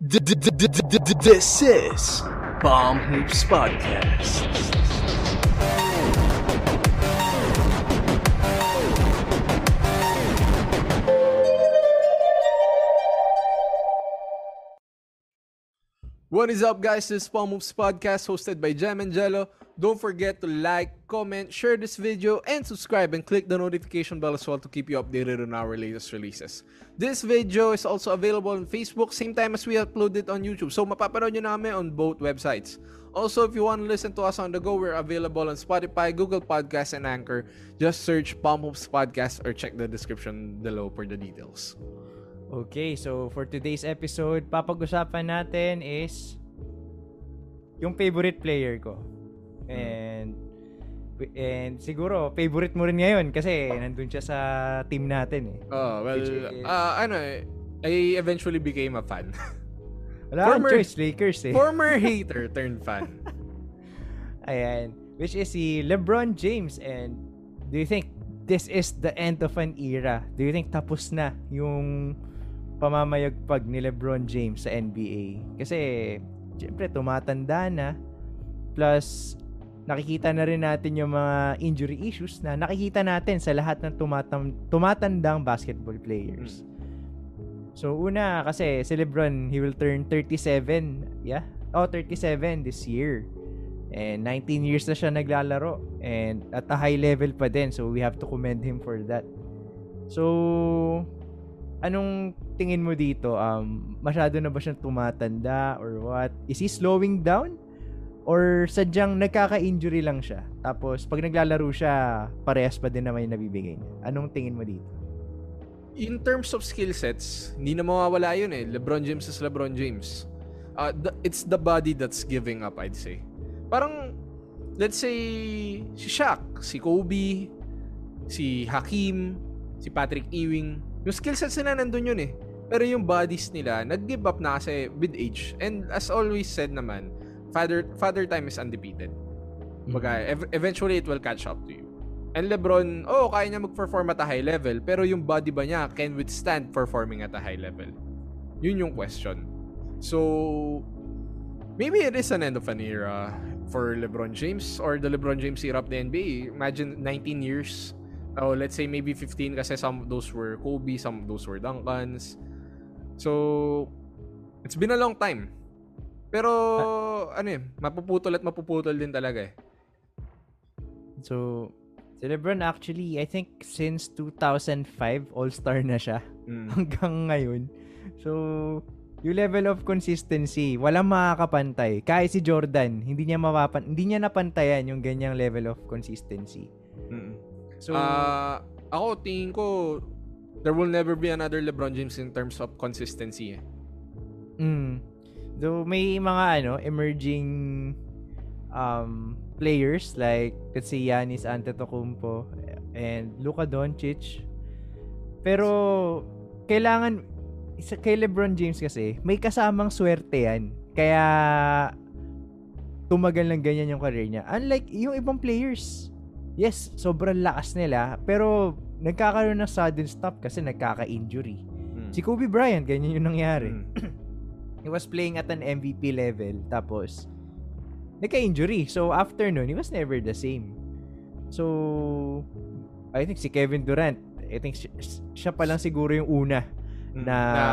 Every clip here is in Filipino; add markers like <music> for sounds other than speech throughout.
This is Bomb Hoops Podcast. What is up, guys? This is Palm Moves Podcast hosted by Jam and Jello. Don't forget to like, comment, share this video, and subscribe and click the notification bell as well to keep you updated on our latest releases. This video is also available on Facebook same time as we upload it on YouTube. So mapapanood nyo namin on both websites. Also, if you want to listen to us on the go, we're available on Spotify, Google Podcasts, and Anchor. Just search Palm Moves Podcast or check the description below for the details. Okay, so for today's episode, papag-usapan natin is yung favorite player ko. And and siguro favorite mo rin ngayon kasi nandun siya sa team natin eh. Oh, well, is- uh, ano eh, I eventually became a fan. <laughs> Wala Former- choice, Lakers eh. Former <laughs> hater turned fan. <laughs> Ayan. Which is si LeBron James. And do you think this is the end of an era? Do you think tapos na yung pamamayagpag ni LeBron James sa NBA? Kasi, syempre, tumatanda na. Plus, nakikita na rin natin yung mga injury issues na nakikita natin sa lahat ng tumatam- tumatandang basketball players. So, una, kasi si LeBron, he will turn 37. Yeah? Oh, 37 this year. And 19 years na siya naglalaro. And at a high level pa din. So, we have to commend him for that. So, anong tingin mo dito? Um, masyado na ba siyang tumatanda or what? Is he slowing down? Or sadyang nagkaka-injury lang siya? Tapos, pag naglalaro siya, parehas pa din naman yung nabibigay niya. Anong tingin mo dito? In terms of skill sets, hindi na mawawala yun eh. LeBron James is LeBron James. Uh, the- it's the body that's giving up, I'd say. Parang, let's say, si Shaq, si Kobe, si Hakim, si Patrick Ewing, yung skill sets nila nandun yun eh. Pero yung bodies nila, nag-give up na kasi with age. And as always said naman, father father time is undefeated. Kumbaga, ev- eventually it will catch up to you. And LeBron, oh, kaya niya mag-perform at a high level, pero yung body ba niya can withstand performing at a high level? Yun yung question. So, maybe it is an end of an era for LeBron James or the LeBron James era of the NBA. Imagine 19 years. Oh, let's say maybe 15 kasi some of those were Kobe, some of those were Duncans. So, it's been a long time. Pero, ano eh, mapuputol at mapuputol din talaga eh. So, si LeBron actually, I think since 2005, All-Star na siya. Mm. <laughs> hanggang ngayon. So, yung level of consistency, walang makakapantay. Kahit si Jordan, hindi niya mapapan hindi niya napantayan yung ganyang level of consistency. Mm. So, Ah, ako tingin ko there will never be another LeBron James in terms of consistency. eh. mm, though may mga ano, emerging um, players like let's say Giannis Antetokounmpo and Luka Doncic. Pero kailangan sa kay LeBron James kasi may kasamang swerte yan. Kaya tumagal ng ganyan yung career niya. Unlike yung ibang players. Yes, sobrang lakas nila pero nagkakaroon ng sudden stop kasi nagkaka-injury. Mm. Si Kobe Bryant, ganyan yung nangyari. Mm. <clears throat> He was playing at an MVP level tapos nagka-injury. So after nun, he was never the same. So I think si Kevin Durant, I think siya, siya pa lang siguro yung una Mm. na- na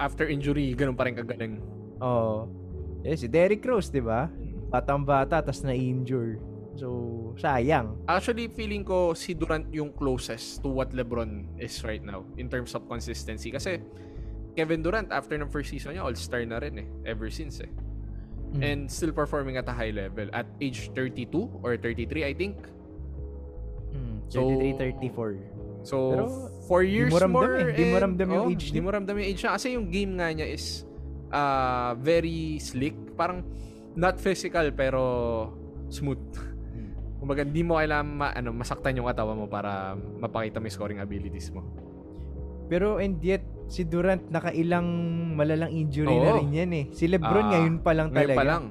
after injury, ganun pa rin kagaling. Oh. Eh, si Derrick Rose, di ba? Batang bata, tas na-injure. So, sayang. Actually, feeling ko si Durant yung closest to what LeBron is right now in terms of consistency. Kasi Kevin Durant, after ng first season niya, all-star na rin eh. Ever since eh. Mm. And still performing at a high level. At age 32 or 33, I think. Mm, So, 33, 34. So, Pero, four years mo ramdam more. eh. Di mo and- ramdam yung oh, age Di mo ramdam yung age niya. Kasi yung game nga niya is uh, very slick. Parang not physical pero smooth. <laughs> Kumbaga, di mo kailangan ma, ano, masaktan yung katawan mo para mapakita mo yung scoring abilities mo. Pero and yet, si Durant nakailang malalang injury na Oo. rin yan eh. Si Lebron Ah, ngayon pa lang Ngayon talaga. pa lang.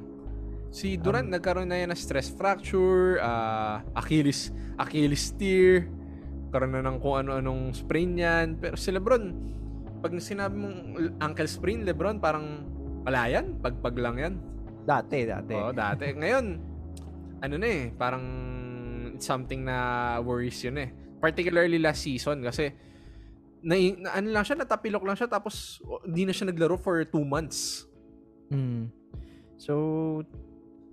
Si Durant Um, nagkaroon na yan ng stress fracture, ah, Achilles, Achilles tear, karoon na ng kung ano-anong sprain yan. Pero si Lebron, pag sinabi mong ankle sprain, Lebron, parang Wala yan. Pagpag lang yan. Dati, dati. Oo, dati. Ngayon, ano na eh, parang it's something na worries yun eh. Particularly last season kasi na, na ano lang siya, natapilok lang siya tapos hindi na siya naglaro for two months. Mm. So,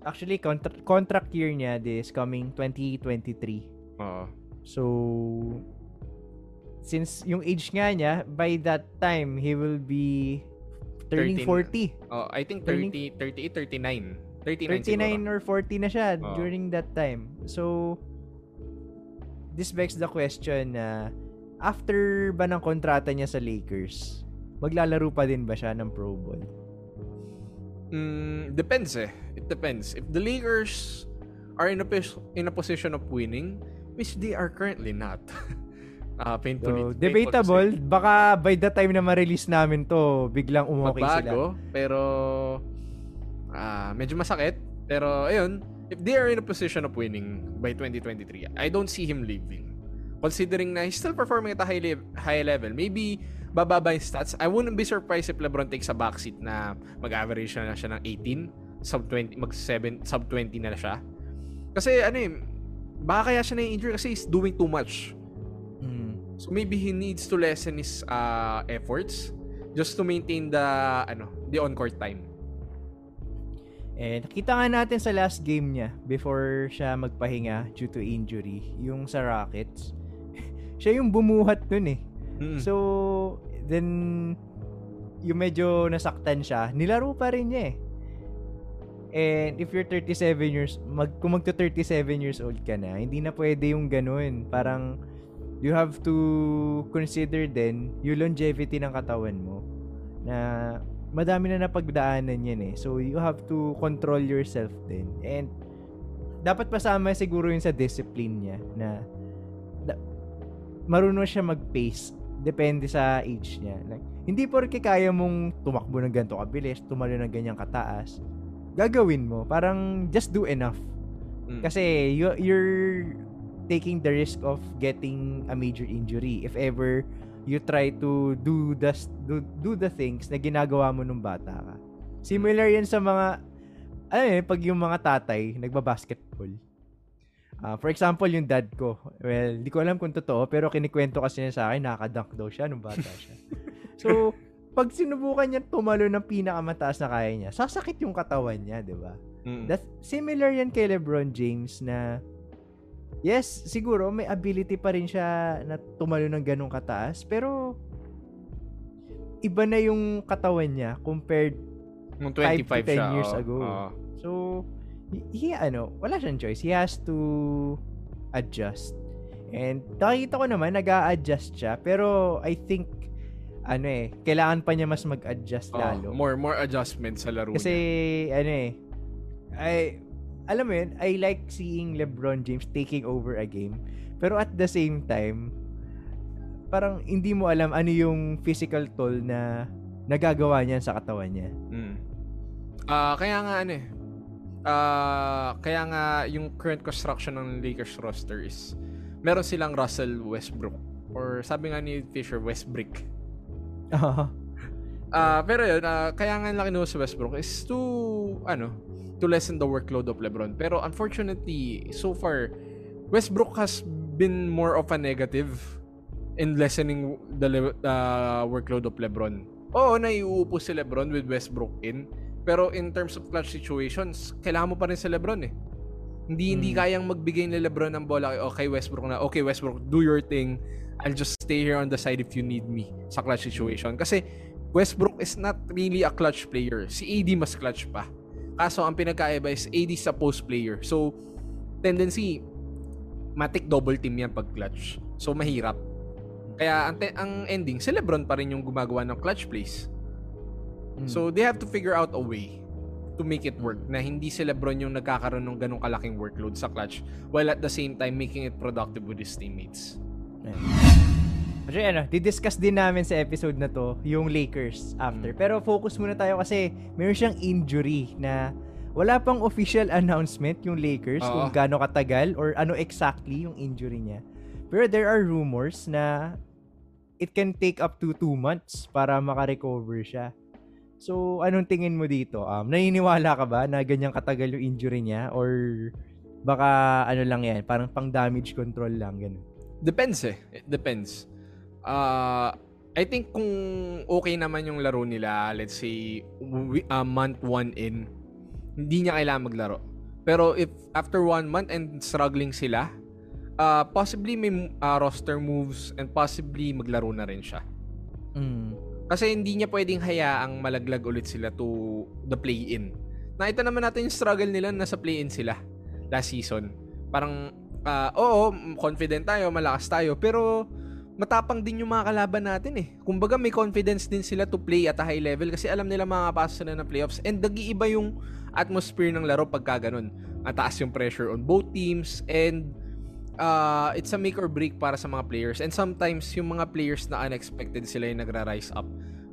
actually, contra- contract year niya this coming 2023. Oo. So, since yung age nga niya, by that time, he will be turning 13. 40. Oh, I think Turning- 30, 38, 39. 39, 39 siguro. or 40 na siya Oo. during that time. So, this begs the question na after ba ng kontrata niya sa Lakers, maglalaro pa din ba siya ng Pro Bowl? Mm, depends eh. It depends. If the Lakers are in a, pos- in a position of winning, which they are currently not. <laughs> Ah, painfully, So, painful to debatable. Baka by the time na ma-release namin to, biglang umokay sila. pero ah medyo masakit. Pero ayun, if they are in a position of winning by 2023, I don't see him leaving. Considering na he's still performing at a high, le- high level, maybe bababa yung stats. I wouldn't be surprised if LeBron takes a backseat na mag-average na siya ng 18, sub 20, mag 7, sub 20 na siya. Kasi ano eh, baka kaya siya na-injure kasi he's doing too much. Mm. So maybe he needs to lessen his uh, efforts just to maintain the ano, the on-court time. Eh, nakita nga natin sa last game niya before siya magpahinga due to injury, yung sa Rockets. <laughs> siya yung bumuhat nun eh. Mm. So, then, yung medyo nasaktan siya, nilaro pa rin niya eh. And if you're 37 years, mag, kung magto 37 years old ka na, hindi na pwede yung ganun. Parang, you have to consider din yung longevity ng katawan mo. Na, madami na napagdaanan yan eh. So, you have to control yourself din. And, dapat pasama siguro yun sa discipline niya na, da- marunong siya mag-pace depende sa age niya. Like, hindi porke kaya mong tumakbo ng ganito kabilis, tumalo ng ganyang kataas, gagawin mo. Parang just do enough. Mm. Kasi you, you're taking the risk of getting a major injury if ever you try to do the do, do the things na ginagawa mo nung bata ka. Similar yan sa mga ano eh, pag yung mga tatay nagba-basketball. Ah, for example, yung dad ko. Well, di ko alam kung totoo, pero kinikwento kasi niya sa akin, nakadunk daw siya nung bata siya. <laughs> so, pag sinubukan niya tumalo ng pinakamataas na kaya niya, sasakit yung katawan niya, di ba? Mm. That similar yan kay LeBron James na yes, siguro may ability pa rin siya na tumalo ng ganong kataas, pero iba na yung katawan niya compared Nung 5 25 to 10 siya. years oo. ago. Oo. So, he, ano, wala siyang choice. He has to adjust. And nakikita ko naman, nag adjust siya. Pero I think, ano eh, kailangan pa niya mas mag-adjust Oo, lalo. more more adjustment sa laro Kasi, niya. ano eh, I, alam mo yun, I like seeing LeBron James taking over a game. Pero at the same time, parang hindi mo alam ano yung physical toll na nagagawa niyan sa katawan niya. Mm. Ah, kaya nga ano eh. Ah, kaya nga yung current construction ng Lakers roster is meron silang Russell Westbrook or sabi nga ni Fisher Westbrick. <laughs> Ah, pero yun, ah, kaya nga laki sa Westbrook is to ano, to lessen the workload of LeBron. Pero unfortunately, so far Westbrook has been more of a negative in lessening the le- uh, workload of LeBron. Oo, naiuupo si LeBron with Westbrook in. Pero in terms of clutch situations, kailangan mo pa rin si LeBron eh. Hindi hindi Mm. kayang magbigay ni LeBron ng bola kay okay Westbrook na okay Westbrook do your thing I'll just stay here on the side if you need me sa clutch situation kasi Westbrook is not really a clutch player. Si AD mas clutch pa. Kaso ang pinagkaiba is AD sa post player. So tendency matik double team yan pag clutch. So mahirap. Kaya ang, te- ang ending si LeBron pa rin yung gumagawa ng clutch plays. Mm. So they have to figure out a way to make it work na hindi si LeBron yung nagkakaroon ng ganong kalaking workload sa clutch while at the same time making it productive with his teammates. Actually, ano, didiscuss din namin sa episode na to yung Lakers after. Mm. Pero focus muna tayo kasi meron siyang injury na wala pang official announcement yung Lakers Oo. kung gaano katagal or ano exactly yung injury niya. Pero there are rumors na it can take up to two months para makarecover siya. So, anong tingin mo dito? Um, naniniwala ka ba na ganyang katagal yung injury niya? Or baka ano lang yan, parang pang damage control lang, ganun? Depends eh. It depends. Uh, I think kung okay naman yung laro nila, let's say, we, uh, month one in, hindi niya kailangan maglaro. Pero if after one month and struggling sila, uh, possibly may uh, roster moves and possibly maglaro na rin siya. Mm. Kasi hindi niya pwedeng hayaang malaglag ulit sila to the play-in. Nakita naman natin yung struggle nila nasa play-in sila last season. Parang, uh, oo, confident tayo, malakas tayo, pero matapang din yung mga kalaban natin eh. Kumbaga may confidence din sila to play at a high level kasi alam nila makakapasa sila ng playoffs and nag-iiba yung atmosphere ng laro pagka ganun. Mataas yung pressure on both teams and uh, it's a make or break para sa mga players. And sometimes, yung mga players na unexpected sila yung nagra-rise up.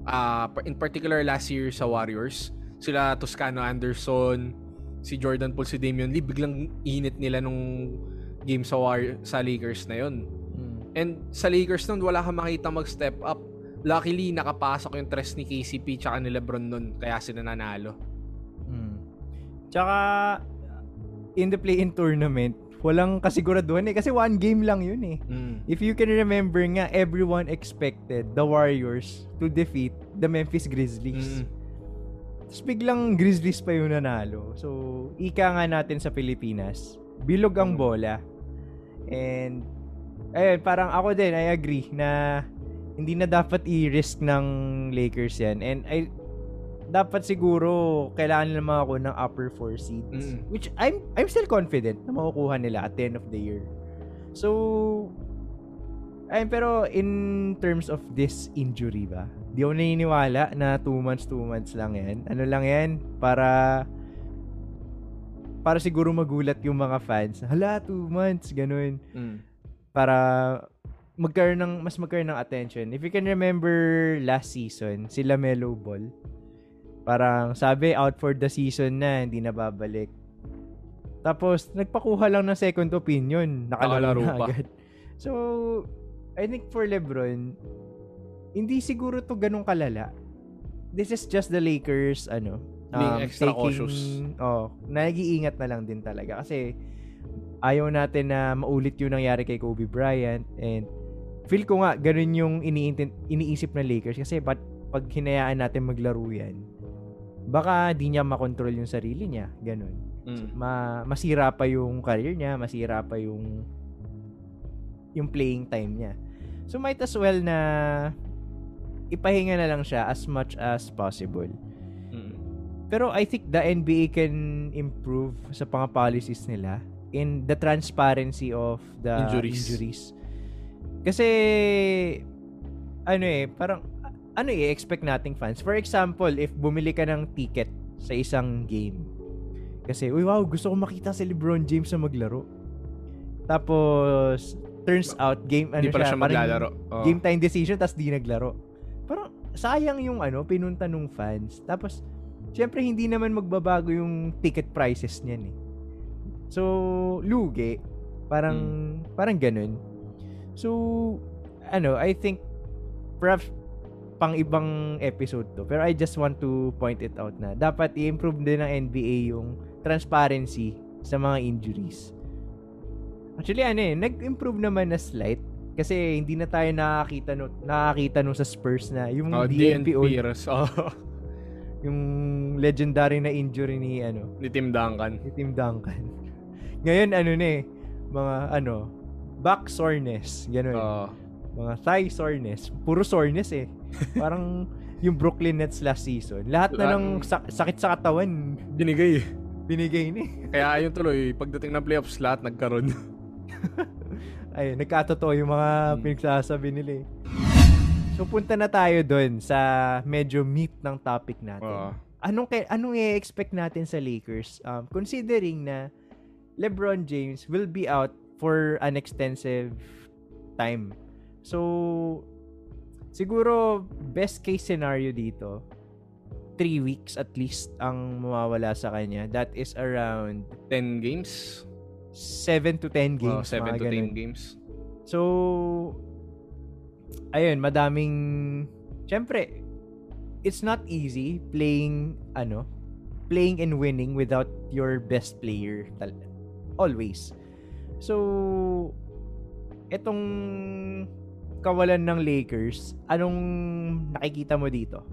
Uh, in particular, last year sa Warriors, sila Toscano Anderson, si Jordan Poole, si Damian Lee, biglang init nila nung game sa, War- sa Lakers na yon. And sa Lakers nun, wala kang makita mag-step up. Luckily, nakapasok yung tres ni KCP tsaka ni Lebron nun, kaya sila nanalo. Mm. Tsaka, in the play-in tournament, walang kasiguraduhan eh. Kasi one game lang yun eh. Mm. If you can remember nga, everyone expected the Warriors to defeat the Memphis Grizzlies. Mm. Tapos biglang Grizzlies pa yung nanalo. So, ika nga natin sa Pilipinas, bilog ang Mm. bola. And, ayun, parang ako din, I agree na hindi na dapat i-risk ng Lakers yan. And I, dapat siguro kailangan nila makakuha ng upper four seeds. Mm. Which I'm I'm still confident na makukuha nila at the end of the year. So, ayun, pero in terms of this injury ba, di ako naniniwala na 2 months, 2 months lang yan. Ano lang yan, para para siguro magulat yung mga fans. Hala, 2 months, ganun. Mm. Para magkaroon ng, mas magkaroon ng attention. If you can remember last season, sila Melo Ball, parang sabi out for the season na, hindi na babalik. Tapos, nagpakuha lang ng second opinion. Nakalaro na pa. agad. So, I think for Lebron, hindi siguro to ganun kalala. This is just the Lakers, ano, Being extra cautious. Oh, nag-iingat na lang din talaga. Kasi, ayaw natin na maulit yung nangyari kay Kobe Bryant and feel ko nga ganun yung iniintin, iniisip ng Lakers kasi pag, pag hinayaan natin maglaro yan baka di niya makontrol yung sarili niya ganun Mm. Ma, masira pa yung career niya masira pa yung yung playing time niya so might as well na ipahinga na lang siya as much as possible Mm. pero I think the NBA can improve sa mga policies nila in the transparency of the Injuries. injuries. Kasi ano eh, parang ano eh, expect nating fans. For example, if bumili ka ng ticket sa isang game. Kasi, uy wow, gusto ko makita si LeBron James na maglaro. Tapos, turns out, game, ano Hindi pala siya parang maglalaro. Oo. game time decision, tapos di naglaro. Parang, sayang yung ano, pinunta nung fans. Tapos, syempre, hindi naman magbabago yung ticket prices niyan eh. So, lugi. Parang, parang ganun. So, ano, I think, perhaps, pang ibang episode to. Pero I just want to point it out na dapat i-improve din ng NBA yung transparency sa mga injuries. Actually, ano eh, nag-improve naman na slight. Kasi hindi na tayo nakakita no, nakakita no sa Spurs na yung Oh, DNP, Heroes. Oh, <laughs> yung legendary na injury ni ano, ni Tim Duncan. ni Tim Duncan. Ngayon ano na eh, mga ano, back soreness, ganun. Oh, mga thigh soreness. Puro soreness eh. <laughs> Parang yung Brooklyn Nets last season. Lahat na ng sak- sakit sa katawan binigay. eh. binigay ni. Kaya ayun tuloy, pagdating ng playoffs, lahat nagkaroon. <laughs> Ay, nagkatotoo yung mga Hmm. pinagsasabi nila eh. So punta na tayo doon sa medyo meat ng topic natin. Oo. Anong anong i-expect natin sa Lakers um, considering na LeBron James will be out for an extensive time. So siguro best case scenario dito 3 weeks at least ang mawawala sa kanya. That is around 10 games? 7 to 10 Oh, games. 7 mga to 10 ganun. games. So, ayun, madaming, syempre, it's not easy playing ano, playing and winning without your best player tal- always. So etong kawalan ng Lakers, anong nakikita mo dito?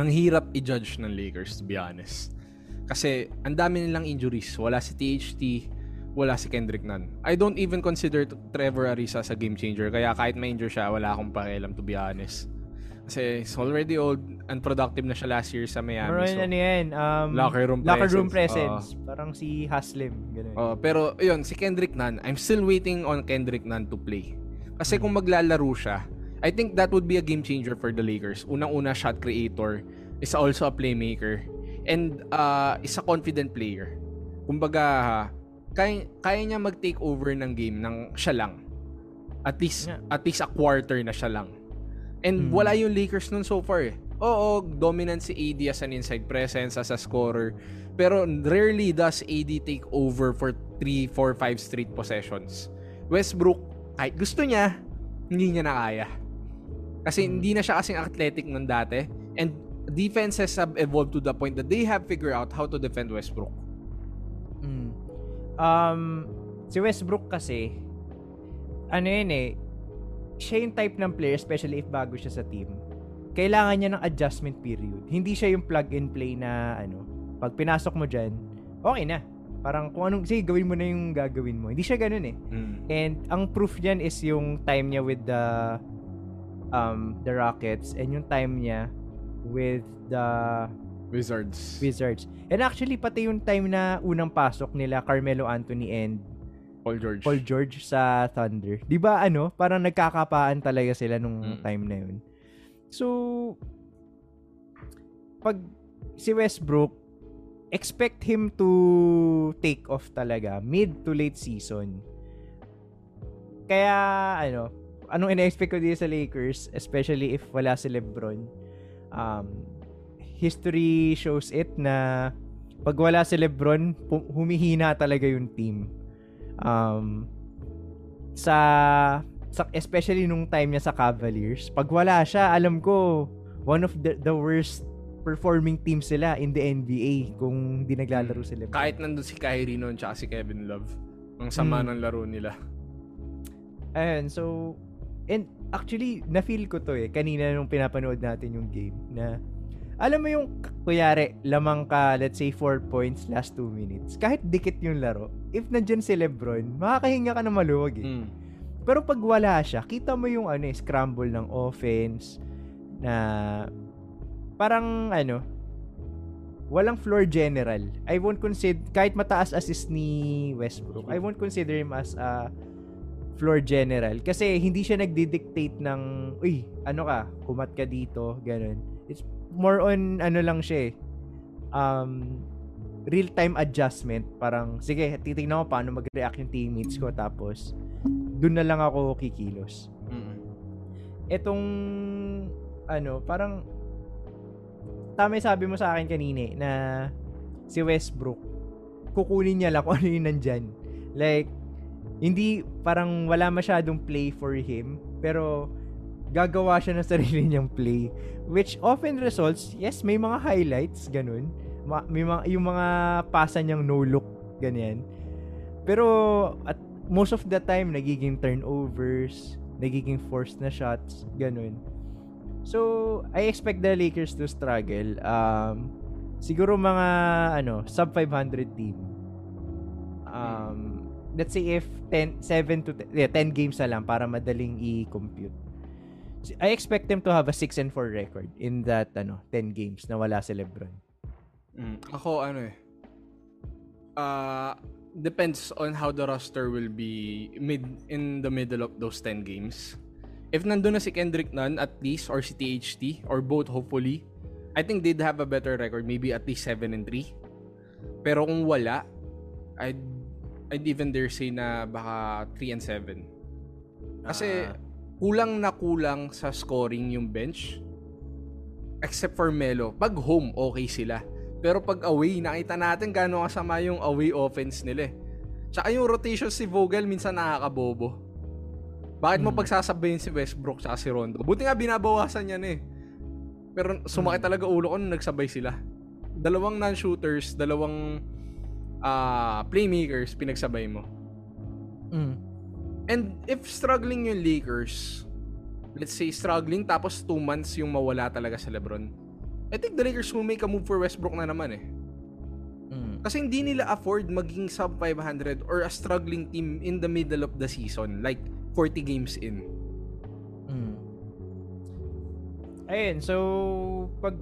Ang hirap i-judge ng Lakers to be honest. Kasi ang dami nilang injuries. Wala si THT, wala si Kendrick Nunn. I don't even consider Trevor Ariza as a game changer. Kaya kahit ma-injure siya, wala akong pakialam to be honest. Kasi he's already old, unproductive na siya last year sa Miami. Meron so, ano yan, um, locker room locker room presence. presence. Parang si Haslem. Ganun. Oh, pero yun, si Kendrick Nunn, I'm still waiting on Kendrick Nunn to play. Kasi kung maglalaro siya, I think that would be a game changer for the Lakers. Unang-una, shot creator, is also a playmaker, and uh, is a confident player. Kumbaga, kaya, kaya niya mag-take over ng game ng siya lang. At least, Yeah. at least a quarter na siya lang. And Hmm. wala yung Lakers nun so far eh. Oo, dominant si AD as an inside presence, as a scorer. Pero rarely does AD take over for 3, 4, 5 straight possessions. Westbrook, kahit gusto niya, hindi niya na kaya. Kasi Hmm. hindi na siya kasing athletic nun dati. And defenses have evolved to the point that they have figured out how to defend Westbrook. Mm. Um, si Westbrook kasi, ano yun eh, siya yung type ng player, especially if bago siya sa team, kailangan niya ng adjustment period. Hindi siya yung plug and play na ano, pag pinasok mo dyan, okay na. Parang kung anong, sige, gawin mo na yung gagawin mo. Hindi siya ganun eh. And ang proof niyan is yung time niya with the um the Rockets and yung time niya with the Wizards. Wizards. And actually pati yung time na unang pasok nila Carmelo Anthony and Paul George. Paul George sa Thunder. 'Di ba ano, parang nagkakapaan talaga sila nung Mm. time na yun. So pag si Westbrook expect him to take off talaga mid to late season. Kaya ano, anong ina-expect ko dito sa Lakers, especially if wala si LeBron. Um, history shows it na pag wala si LeBron, humihina talaga yung team. Um, sa, sa especially nung time niya sa Cavaliers, pag wala siya, alam ko one of the, the worst performing teams sila in the NBA kung hindi naglalaro si LeBron. Kahit nandun si Kyrie noon tsaka si Kevin Love. Ang sama Mm. ng laro nila. Ayun, so and actually na-feel ko to eh kanina nung pinapanood natin yung game na alam mo yung kuyari lamang ka let's say 4 points last 2 minutes. Kahit dikit yung laro if nandyan si Lebron makakahinga ka na maluwag eh. Mm. pero pag wala siya kita mo yung ano eh scramble ng offense na parang ano walang floor general. I won't consider kahit mataas assist ni Westbrook I won't consider him as a floor general. Kasi hindi siya nagdi-dictate ng uy ano ka? Kumat ka dito. Ganun. It's more on ano lang siya eh. Um real time adjustment. Parang sige titingnan ko paano mag-react yung teammates ko tapos dun na lang ako kikilos. Mm. etong ano parang tama sabi mo sa akin kanina eh, na si Westbrook kukunin niya lang kung ano yung nandyan. Like hindi parang wala masyadong play for him pero gagawa siya ng <laughs> sarili niyang play which often results yes may mga highlights ganun. Ma- may mga yung mga pasa niyang no look ganyan. Pero at most of the time nagiging turnovers nagiging forced na shots ganun. So I expect the Lakers to struggle. Um siguro mga ano sub 500 team. Um let's say if 10 7 to 10, yeah, 10 games na lang para madaling i-compute I expect them to have a 6 and 4 record in that ano 10 games na wala si LeBron Mm. Ako ano eh. Uh, depends on how the roster will be mid in the middle of those 10 games. If nandun na si Kendrick Nunn at least or si THT or both hopefully, I think they'd have a better record, maybe at least 7 and 3. Pero kung wala, I'd I'd even dare say na baka 3 and 7. Kasi Ah. Kulang na kulang sa scoring yung bench. Except for Melo. Pag home, okay sila. Pero pag away, nakita natin gano'ng kasama yung away offense nila eh. Tsaka yung rotation si Vogel minsan nakakabobo. Bakit mo Hmm. pagsasabayin si Westbrook tsaka si Rondo? Buti nga binabawasan niya na eh. Pero sumakit Mm. talaga ulo ko nung nagsabay sila. Dalawang non-shooters, dalawang ah playmakers pinagsabay mo. Mm. And if struggling yung Lakers, let's say struggling tapos 2 months yung mawala talaga sa LeBron. I think the Lakers will make a move for Westbrook na naman eh. Mm. Kasi hindi nila afford maging sub 500 or a struggling team in the middle of the season like 40 games in. Mm. Ayun, so pag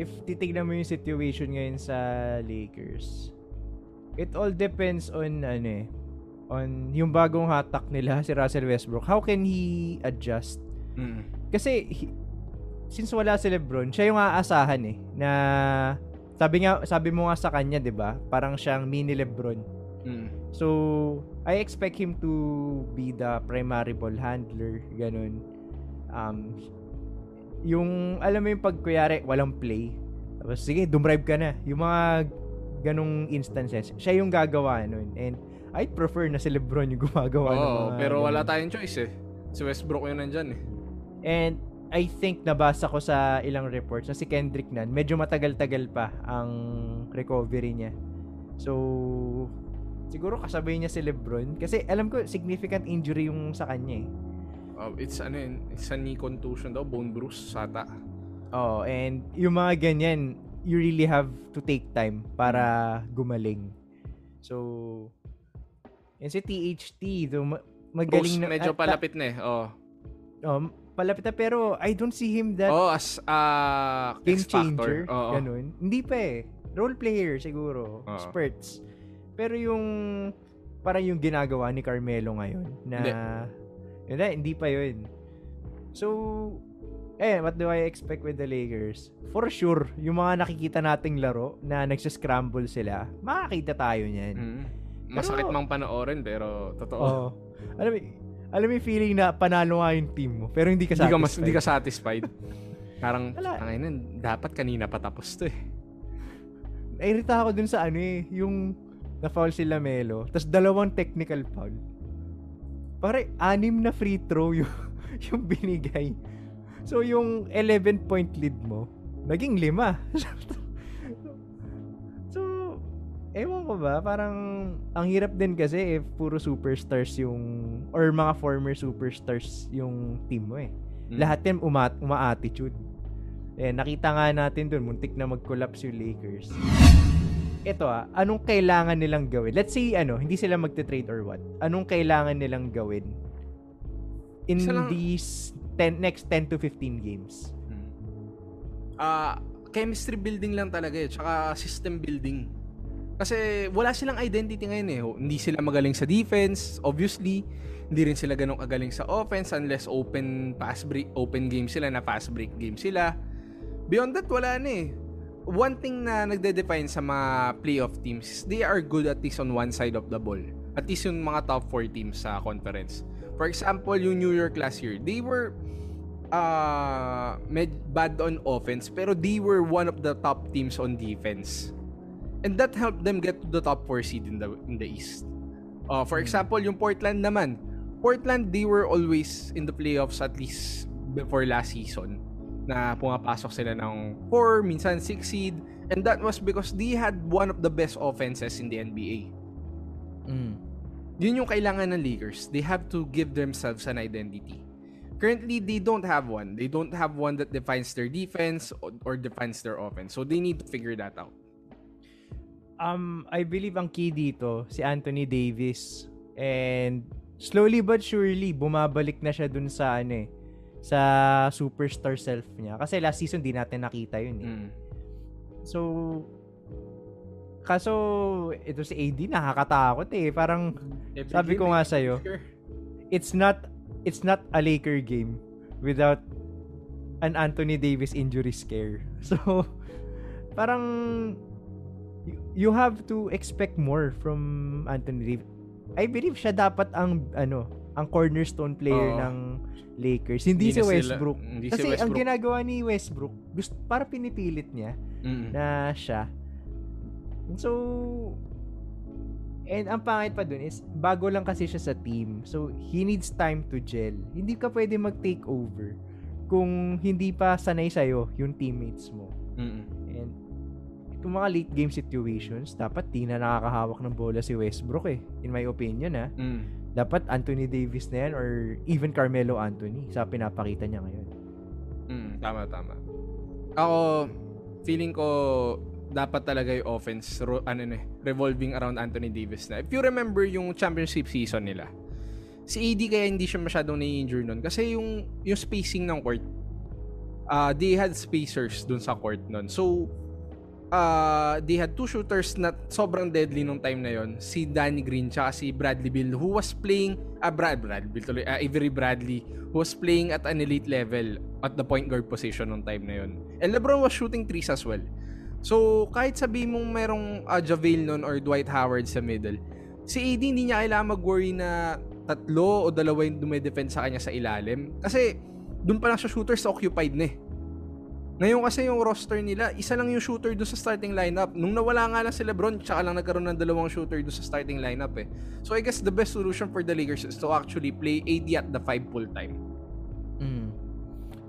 if titignan mo yung situation ngayon sa Lakers, it all depends on ano eh, on yung bagong hatak nila si Russell Westbrook. How can he adjust? Mm. Kasi he- since wala si LeBron, siya yung aasahan eh na sabi nga sabi mo nga sa kanya, 'di ba? Parang siyang mini LeBron. Mm. So, I expect him to be the primary ball handler, ganun. Um, yung, alam mo yung pag, kuyari, walang play. Tapos, sige, dumrive ka na. Yung mga ganong instances, siya yung gagawa nun. And, I prefer na si Lebron yung gumagawa ng Oo, mga pero wala tayong choice eh. Si Westbrook yun nandyan eh. And, I think nabasa ko sa ilang reports na si Kendrick Nunn, medyo matagal-tagal pa ang recovery niya. So, siguro kasabay niya si LeBron kasi alam ko significant injury yung sa kanya eh. Uh, it's ano yun, it's a knee contusion daw, bone bruise sata. Oh, and yung mga ganyan, you really have to take time para gumaling. So, and si THT, do, ma- magaling Post na. medyo palapit na eh. Oh. oh, palapit na pero I don't see him that oh, as uh, game changer. Oo. Ganun. Hindi pa eh. Role player siguro. Oo. Spurts. Pero yung parang yung ginagawa ni Carmelo ngayon na Hindi. hindi, hindi pa yun. So, eh, what do I expect with the Lakers? For sure, yung mga nakikita nating laro na nagsascramble sila, makakita tayo niyan. Mm. Masakit Pero- mang panoorin pero totoo. Oo. Alam mo, alam mo feeling na panalo nga yung team mo, pero hindi ka Hindi ka, mas, satisfied. hindi ka satisfied. Parang, tangin dapat kanina pa tapos to eh. Nairita ako dun sa ano eh, yung na-foul si Lamelo, tapos dalawang technical foul. Pare, anim na free throw yung, <laughs> yung binigay. So, yung 11 point lead mo, naging lima. <laughs> ewan ko ba, parang ang hirap din kasi if puro superstars yung, or mga former superstars yung team mo eh. Mm. Lahat yan uma, uma-attitude. Eh, nakita nga natin dun, muntik na mag-collapse yung Lakers. Ito ah, anong kailangan nilang gawin? Let's say, ano, hindi sila magte-trade or what. Anong kailangan nilang gawin in lang- these 10, next 10 to 15 games? Mm. Ah, chemistry building lang talaga eh, tsaka system building. Kasi wala silang identity ngayon eh. Hindi sila magaling sa defense, obviously. Hindi rin sila ganun kagaling sa offense unless open pass break, open game sila na fast break game sila. Beyond that, wala na eh. One thing na nagde-define sa mga playoff teams is they are good at least on one side of the ball. At least yung mga top 4 teams sa conference. For example, yung New York last year, they were uh, med bad on offense pero they were one of the top teams on defense. And that helped them get to the top 4 seed in the in the East. Uh, for example, yung Portland naman. Portland, they were always in the playoffs at least before last season na pumapasok sila ng 4, minsan 6 seed. And that was because they had one of the best offenses in the NBA. Mm. Yun yung kailangan ng Lakers. They have to give themselves an identity. Currently, they don't have one. They don't have one that defines their defense or, or defines their offense. So they need to figure that out. Um, I believe ang key dito, si Anthony Davis. And slowly but surely, bumabalik na siya dun sa ano eh, sa superstar self niya. Kasi last season, di natin nakita yun eh. Mm. So, kaso, ito si AD, nakakatakot eh. Parang, Every sabi ko nga eh. sa'yo, it's not, it's not a Laker game without an Anthony Davis injury scare. <laughs> So, parang, you, you have to expect more from Anthony Davis. I believe siya dapat ang, ano, ang cornerstone player Oo. ng Lakers. Hindi, si na sila- Westbrook. Hindi Kasi si ang Westbrook. ginagawa ni Westbrook, gusto, para pinipilit niya Mm. na siya. So, and ang pangit pa dun is, bago lang kasi siya sa team. So, he needs time to gel. Hindi ka pwede mag-take over kung hindi pa sanay sa'yo yung teammates mo. Mm. And kung mga late game situations, dapat di na nakakahawak ng bola si Westbrook eh. In my opinion ha. Mm. Dapat Anthony Davis na yan or even Carmelo Anthony sa pinapakita niya ngayon. Mm, tama, tama. Ako, feeling ko dapat talaga yung offense ro, ano eh, revolving around Anthony Davis na. If you remember yung championship season nila, si AD kaya hindi siya masyadong na-injure nun kasi yung yung spacing ng court uh, they had spacers dun sa court nun. So uh, they had two shooters na sobrang deadly nung time na yon si Danny Green tsaka si Bradley Bill who was playing ah Brad Bradley Bill tuloy uh, Avery Bradley who was playing at an elite level at the point guard position nung time na yon and LeBron was shooting threes as well so kahit sabi mong merong uh, JaVale nun or Dwight Howard sa middle si AD hindi niya kailangan mag-worry na tatlo o dalawa yung dumedefend sa kanya sa ilalim. Kasi, doon pa lang siya shooters occupied na eh. Ngayon kasi yung roster nila, isa lang yung shooter doon sa starting lineup. Nung nawala nga lang si Lebron, tsaka lang nagkaroon ng dalawang shooter doon sa starting lineup eh. So I guess the best solution for the Lakers is to actually play AD at the 5 full time. Mm.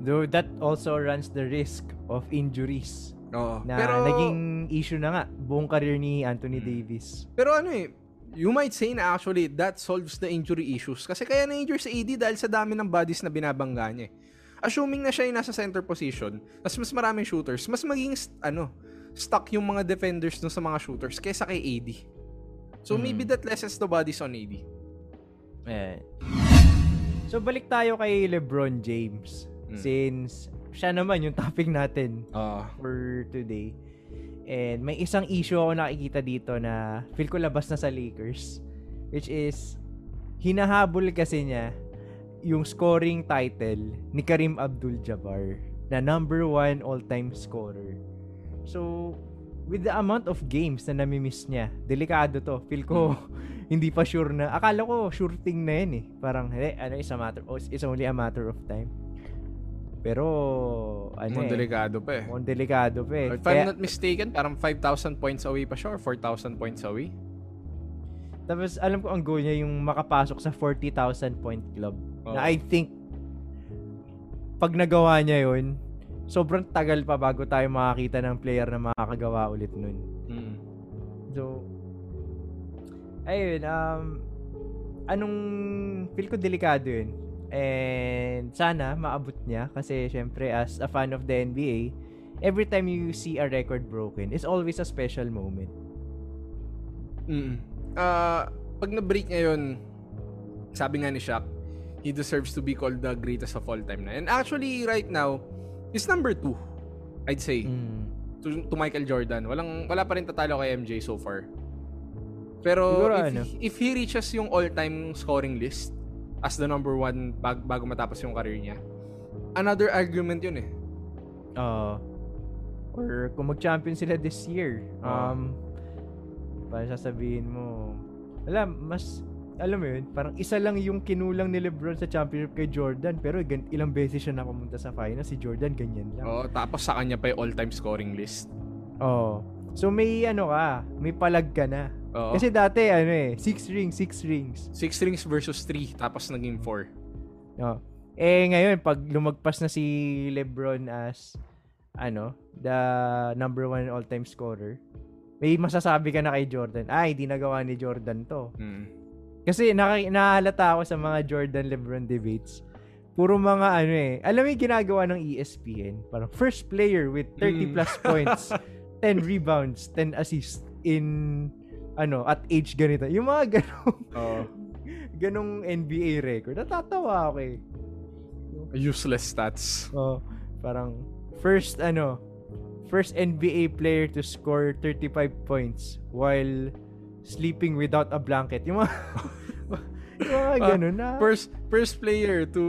Though that also runs the risk of injuries. Oo. Na pero, naging issue na nga buong career ni Anthony Mm. Davis. pero ano eh, you might say na actually that solves the injury issues. Kasi kaya na-injure si AD dahil sa dami ng bodies na binabangga niya eh. Assuming na siya yung nasa center position, mas mas maraming shooters, mas maging ano, stuck yung mga defenders dun sa mga shooters kaysa kay AD. So Mm. maybe that lessens the bodies on AD. Ayan. So balik tayo kay LeBron James Mm. since siya naman yung topic natin Ah. for today. And may isang issue ako nakikita dito na feel ko labas na sa Lakers which is hinahabol kasi niya yung scoring title ni Karim Abdul-Jabbar na number one all-time scorer. So, with the amount of games na namimiss niya, delikado to. Feel ko <laughs> hindi pa sure na. Akala ko sure thing na yan eh. Parang, eh, ano, it's a matter, oh, it's only a matter of time. Pero, ano Mukhang eh. delikado pa eh. Mukhang delikado pa eh. If Kaya- I'm not mistaken, parang 5,000 points away pa siya or 4,000 points away. Tapos alam ko ang goal niya yung makapasok sa 40,000 point club. Oo. Na I think pag nagawa niya yun, sobrang tagal pa bago tayo makakita ng player na makakagawa ulit nun. Mm. So, ayun, um, anong, feel ko delikado yun. And sana maabot niya kasi syempre as a fan of the NBA, every time you see a record broken, it's always a special moment. Mm. Ah, pag na-break niya yun, sabi nga ni Shaq, he deserves to be called the greatest of all time na. And actually, right now, is number two, I'd say, Mm. to, to Michael Jordan. Walang, wala pa rin tatalo kay MJ so far. Pero Siguro if, ano? if he reaches yung all-time scoring list as the number one bag, bago matapos yung career niya, another argument yun eh. Oo. or kung mag-champion sila this year, um, paano sasabihin mo, alam, mas, alam mo yun, parang isa lang yung kinulang ni Lebron sa championship kay Jordan, pero ilang beses siya nakamunta sa final, si Jordan ganyan lang. Oh, tapos sa kanya pa yung all-time scoring list. Oo. So may ano ka, may palag ka na. Oo. Kasi dati ano eh, six rings, six rings. Six rings versus three, tapos naging four. Oh. Eh ngayon pag lumagpas na si LeBron as ano, the number one all-time scorer, may masasabi ka na kay Jordan, ay, hindi nagawa ni Jordan to. Mm. Kasi naka- nahalata ako sa mga Jordan-LeBron debates. Puro mga ano eh. Alam mo yung ginagawa ng ESPN? Parang first player with 30 Mm. plus points, <laughs> 10 rebounds, 10 assists in ano, at age ganito. Yung mga ganong, Oo. <laughs> ganong NBA record. Natatawa ako eh. useless stats. Oh, parang first ano, first NBA player to score 35 points while sleeping without a blanket. Yung mga <laughs> yung mga Ah, ganun na. First first player to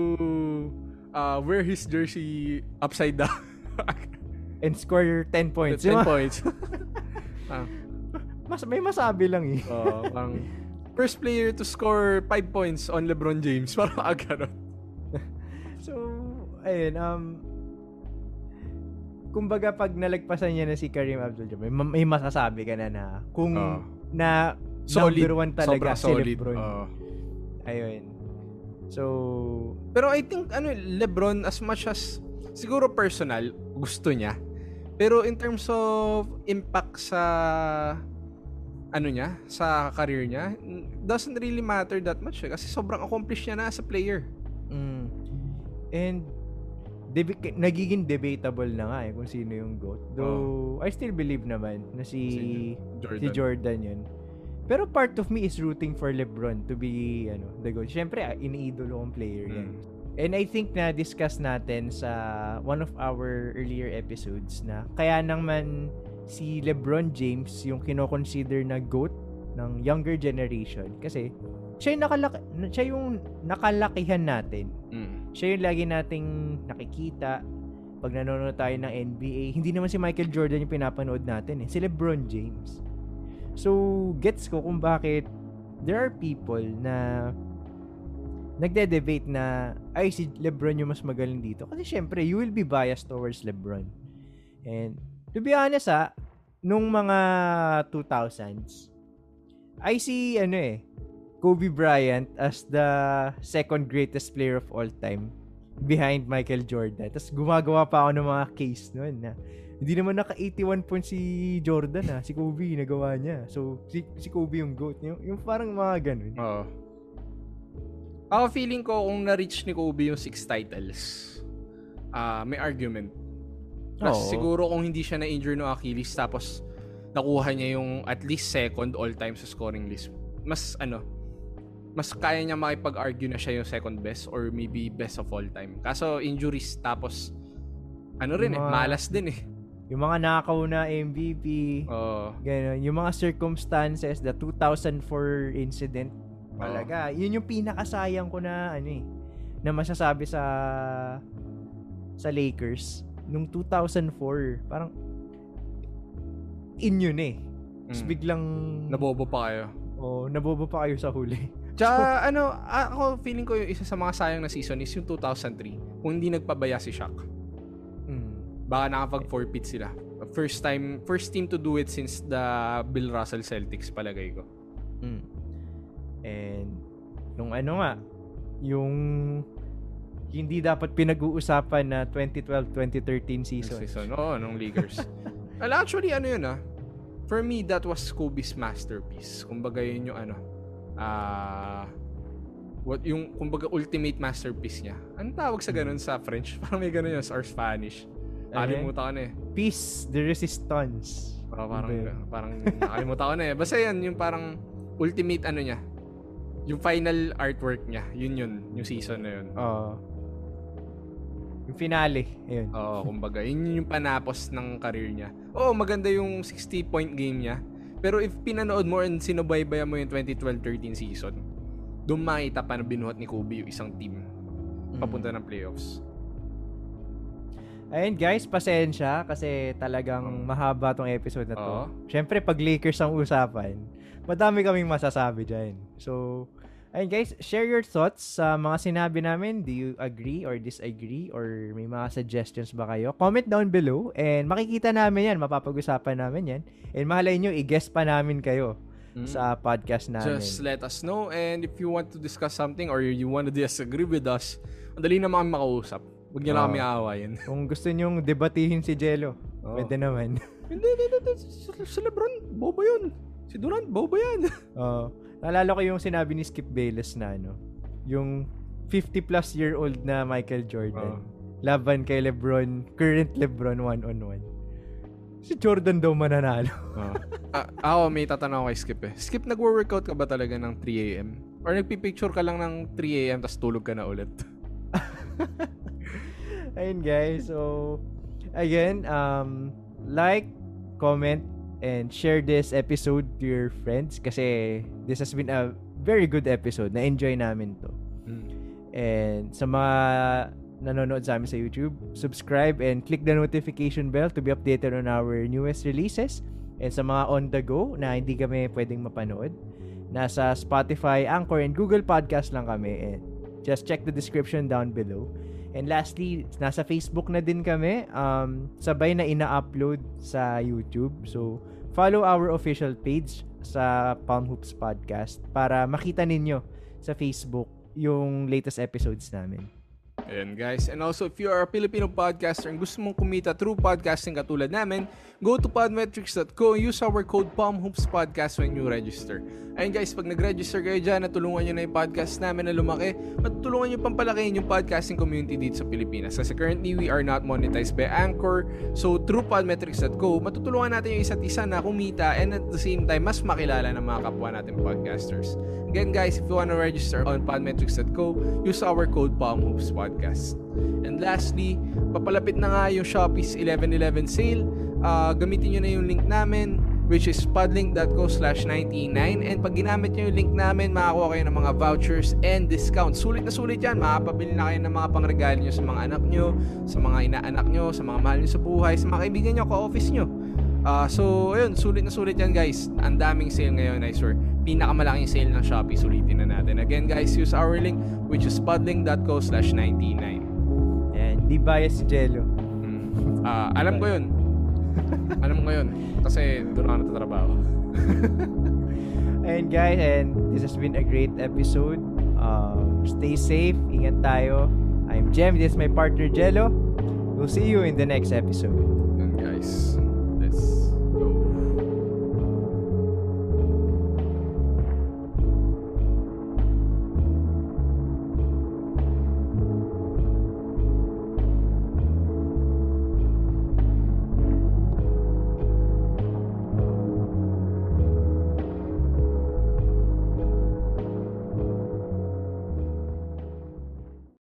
uh, wear his jersey upside down. <laughs> and score 10 points. 10 Yung mga- points. <laughs> ah, mas, may masabi lang eh. oo, parang first player to score 5 points on LeBron James. Parang ganun. So, ayun, um, kumbaga pag nalagpasan niya na si Kareem Abdul-Jabbar, may, masasabi ka na na kung Oo. Na Solid. number one talaga Sobrang si solid. Lebron. Oo. Ayun. So, Pero I think ano LeBron as much as siguro personal gusto niya. Pero in terms of impact sa ano niya, sa career niya, doesn't really matter that much eh, kasi sobrang accomplished niya na as a player. mm, and deb- nagiging debatable na nga eh kung sino yung GOAT. Though, I still believe naman na si, Jordan. si Jordan yun. Pero part of me is rooting for LeBron to be ano, the GOAT. Siyempre, ah, iniidolo kong player yan. Mm. And I think na discuss natin sa one of our earlier episodes na kaya naman si LeBron James yung kino-consider na GOAT ng younger generation kasi siya yung, nakalaki, siya yung nakalakihan natin. Mm. Siya yung lagi nating nakikita pag nanonood tayo ng NBA. Hindi naman si Michael Jordan yung pinapanood natin eh. Si LeBron James. So, gets ko kung bakit there are people na nagde-debate na ay si LeBron yung mas magaling dito. Kasi syempre, you will be biased towards LeBron. And to be honest ah, nung mga 2000s, I see ano eh, Kobe Bryant as the second greatest player of all time behind Michael Jordan. Tapos gumagawa pa ako ng mga case noon na hindi naman naka 81 points si Jordan ah. Si Kobe nagawa niya. So si, si Kobe yung GOAT. Yung, yung parang mga ganun. Oo. Ako feeling ko kung na-reach ni Kobe yung six titles, ah may argument. Plus, Oo. siguro kung hindi siya na-injure no Achilles tapos nakuha niya yung at least second all-time sa scoring list, mas ano, mas kaya niya makipag-argue na siya yung second best or maybe best of all time. Kaso injuries tapos ano rin Yung eh, mga- malas din eh. Yung mga nakaw na MVP, Oo. ganun. Yung mga circumstances, the 2004 incident, Oo. talaga. Yun yung pinakasayang ko na, ano eh, na masasabi sa sa Lakers nung 2004. Parang, in yun eh. Tapos Mm. biglang, Nabobo pa kayo. oh, nabobo pa kayo sa huli. <laughs> Tsaka ano, ako feeling ko yung isa sa mga sayang na season is yung 2003. Kung hindi nagpabaya si Shaq. Mm. Baka nakapag-forfeit sila. First time, first team to do it since the Bill Russell Celtics palagay ko. Mm. And, nung ano nga, yung hindi dapat pinag-uusapan na 2012-2013 season. Season. Oo, nung Lakers. <laughs> well, actually, ano yun ah. For me, that was Kobe's masterpiece. Kumbaga yun yung ano. Ah... what yung kumbaga ultimate masterpiece niya. Anong tawag sa ganun sa French? <laughs> Parang may ganun yun or Spanish. Nakalimutan ko na eh. Peace the resistance. Parang, parang, Ano parang nakalimutan ko na eh. Basta yan, yung parang ultimate ano niya. Yung final artwork niya. Yun yun. Yung season na yun. Oo. yung finale. Ayun. Oo, kumbaga. Yun yung panapos ng career niya. Oo, maganda yung 60-point game niya. Pero if pinanood mo and sinubaybayan mo yung 2012-13 season, doon makita pa na binuhat ni Kobe yung isang team papunta ng playoffs. Ayun guys, pasensya kasi talagang Oo. mahaba tong episode na to. Oo. Siyempre, pag Lakers ang usapan, madami kaming masasabi dyan. So, ayun guys, share your thoughts sa mga sinabi namin. Do you agree or disagree? Or may mga suggestions ba kayo? Comment down below and makikita namin yan. Mapapag-usapan namin yan. And mahalay nyo, i-guest pa namin kayo Mm. sa podcast namin. Just let us know and if you want to discuss something or you want to disagree with us, madali na kami makausap. Huwag niyo Oo. na kami aawayin. <laughs> Kung gusto nyong debatihin si Jello, Oo. pwede naman. Hindi, hindi, hindi. Si, Lebron, bobo yun. Si Durant, bobo yan. <laughs> Oo. Naalala ko yung sinabi ni Skip Bayless na ano, yung 50 plus year old na Michael Jordan. Laban kay LeBron, current LeBron one on one. Si Jordan daw mananalo. Oo. <laughs> Ah, ako, may tatanong ako kay Skip eh. Skip, nagwo-workout ka ba talaga ng 3 a.m.? Or nagpipicture ka lang ng 3 a.m. tapos tulog ka na ulit? <laughs> Ayun guys, so again, um like, comment and share this episode to your friends kasi this has been a very good episode. Na-enjoy namin to. Mm. And sa mga nanonood sa amin sa YouTube, subscribe and click the notification bell to be updated on our newest releases. And sa mga on the go na hindi kami pwedeng mapanood, nasa Spotify, Anchor, and Google Podcast lang kami. And just check the description down below. And lastly, nasa Facebook na din kami. Um, sabay na ina-upload sa YouTube. So, follow our official page sa Palm Hoops Podcast para makita ninyo sa Facebook yung latest episodes namin. Ayan guys. And also, if you are a Filipino podcaster and gusto mong kumita through podcasting katulad namin, go to podmetrics.co and use our code PalmHoopsPodcast when you register. Ayun guys, pag nag-register kayo dyan, natulungan nyo na yung podcast namin na lumaki, matutulungan nyo pampalakihin yung podcasting community dito sa Pilipinas. Kasi currently, we are not monetized by Anchor. So, through podmetrics.co, matutulungan natin yung isa't isa na kumita and at the same time, mas makilala ng mga kapwa natin podcasters. Again guys, if you wanna register on podmetrics.co, use our code PalmHoopsPodcast. And lastly, papalapit na nga yung Shopee's 11.11 sale. Uh, gamitin nyo na yung link namin which is podlink.co slash 99 and pag ginamit nyo yung link namin makakuha kayo ng mga vouchers and discounts. Sulit na sulit yan. Makapabili na kayo ng mga pangregalo nyo sa mga anak nyo sa mga inaanak nyo sa mga mahal nyo sa buhay sa mga kaibigan nyo ka-office nyo. Uh, so ayun sulit na sulit yan guys. Ang daming sale ngayon I swear. Pinakamalaking sale ng Shopee. Sulitin na natin. Again guys use our link which is podlink.co slash 99 and di bias si Jello. Uh, alam ko yun alam ko yun. Kasi doon ako natatrabaho. <laughs> and guys, and this has been a great episode. Um, stay safe. Ingat tayo. I'm Jem. This is my partner, Jello. We'll see you in the next episode. And guys.